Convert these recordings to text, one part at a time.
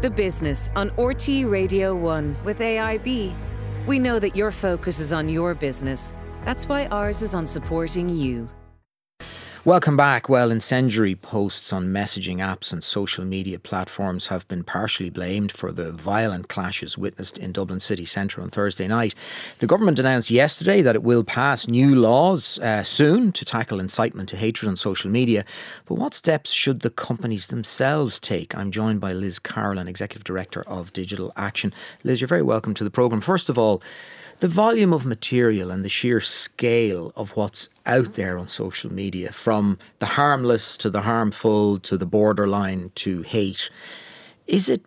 The Business on RTÉ Radio 1 with AIB. We know that your focus is on your business. That's why ours is on supporting you. Welcome back. Well, incendiary posts on messaging apps and social media platforms have been partially blamed for the violent clashes witnessed in Dublin city centre on Thursday night. The government announced yesterday that it will pass new laws uh, soon to tackle incitement to hatred on social media. But what steps should the companies themselves take? I'm joined by Liz Carolan, Executive Director of Digital Action. Liz, you're very welcome to the programme. First of all, the volume of material and the sheer scale of what's out there on social media, from the harmless to the harmful to the borderline to hate, is it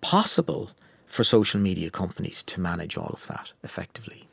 possible for social media companies to manage all of that effectively?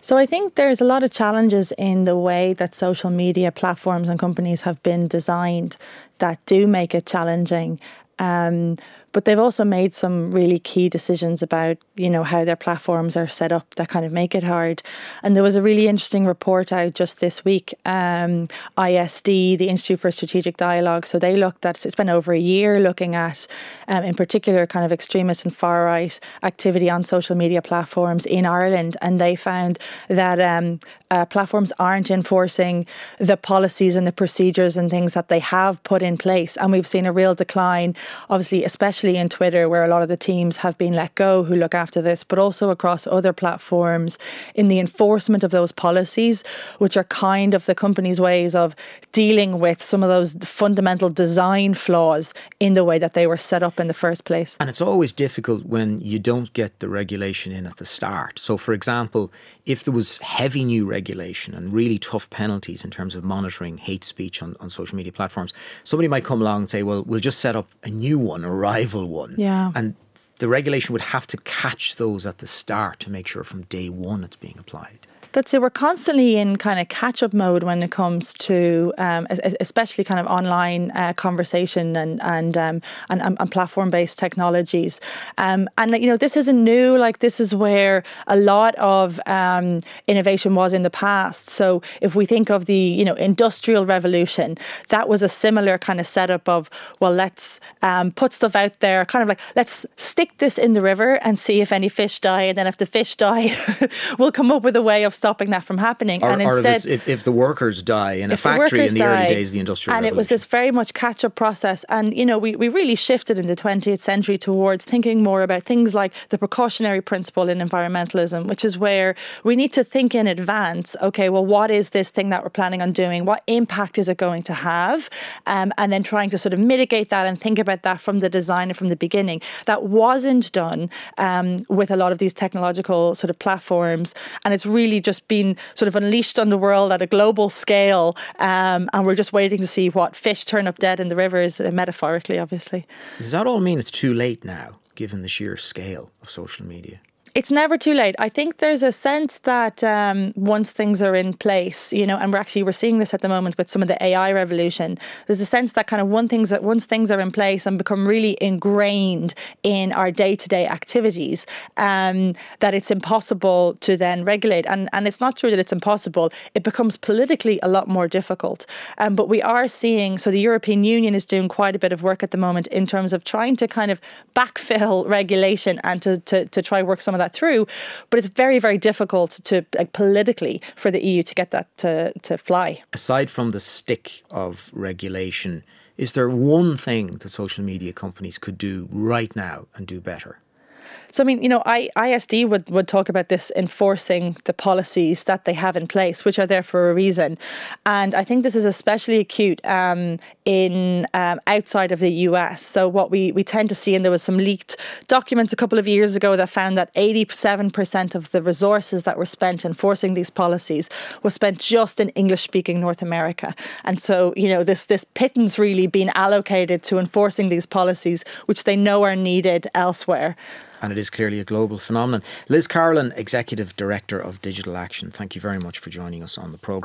So I think there's a lot of challenges in the way that social media platforms and companies have been designed that do make it challenging. Um, but they've also made some really key decisions about you know how their platforms are set up that kind of make it hard. And there was a really interesting report out just this week um, isd the institute for strategic dialogue. So they looked at it's been over a year looking at um, in particular kind of extremist and far right activity on social media platforms in ireland. And they found that um, uh, platforms aren't enforcing the policies and the procedures and things that they have put in place. And we've seen a real decline obviously especially especially in Twitter, where a lot of the teams have been let go who look after this, but also across other platforms in the enforcement of those policies, which are kind of the company's ways of dealing with some of those fundamental design flaws in the way that they were set up in the first place. And it's always difficult when you don't get the regulation in at the start. So, for example, if there was heavy new regulation and really tough penalties in terms of monitoring hate speech on, on social media platforms, somebody might come along and say, well, we'll just set up a new one, a rival one. Yeah. And the regulation would have to catch those at the start to make sure from day one it's being applied that's it. We're constantly in kind of catch up mode when it comes to, um, especially kind of online uh, conversation and and, um, and and, platform based technologies. Um, and you know, this isn't new. Like this is where a lot of um, innovation was in the past. So if we think of the you know industrial revolution, that was a similar kind of setup of well, let's um, put stuff out there, kind of like let's stick this in the river and see if any fish die, and then if the fish die, we'll come up with a way of stopping that from happening. Or, and instead, if, if, the workers die in a factory in the die, early days of the industrial and revolution. it was this very much catch up process. And you know, we, we really shifted in the 20th century towards thinking more about things like the precautionary principle in environmentalism, which is where we need to think in advance. Okay, well, what is this thing that we're planning on doing? What impact is it going to have? Um, and then trying to sort of mitigate that and think about that from the design and from the beginning. That wasn't done um, with a lot of these technological sort of platforms, and it's really just been sort of unleashed on the world at a global scale. Um, and we're just waiting to see what fish turn up dead in the rivers, uh, metaphorically, obviously. Does that all mean it's too late now, given the sheer scale of social media? It's never too late. I think there's a sense that um, once things are in place, you know, and we're actually we're seeing this at the moment with some of the AI revolution. There's a sense that kind of one things that once things are in place and become really ingrained in our day to day activities, um, that it's impossible to then regulate. And and it's not true that it's impossible. It becomes politically a lot more difficult. Um, but we are seeing so the European Union is doing quite a bit of work at the moment in terms of trying to kind of backfill regulation and to to, to try work some of that that through. But it's very, very difficult to like, politically for the EU to get that to, to fly. Aside from the stick of regulation, is there one thing that social media companies could do right now and do better? So I mean, you know, I, ISD would, would talk about this enforcing the policies that they have in place, which are there for a reason. And I think this is especially acute um, in um, outside of the US. So what we, we tend to see, and there was some leaked documents a couple of years ago that found that 87% of the resources that were spent enforcing these policies was spent just in English speaking North America. And so, you know, this this pittance really being allocated to enforcing these policies, which they know are needed elsewhere and it is clearly a global phenomenon. Liz Carolan, Executive Director of Digital Action, thank you very much for joining us on the programme.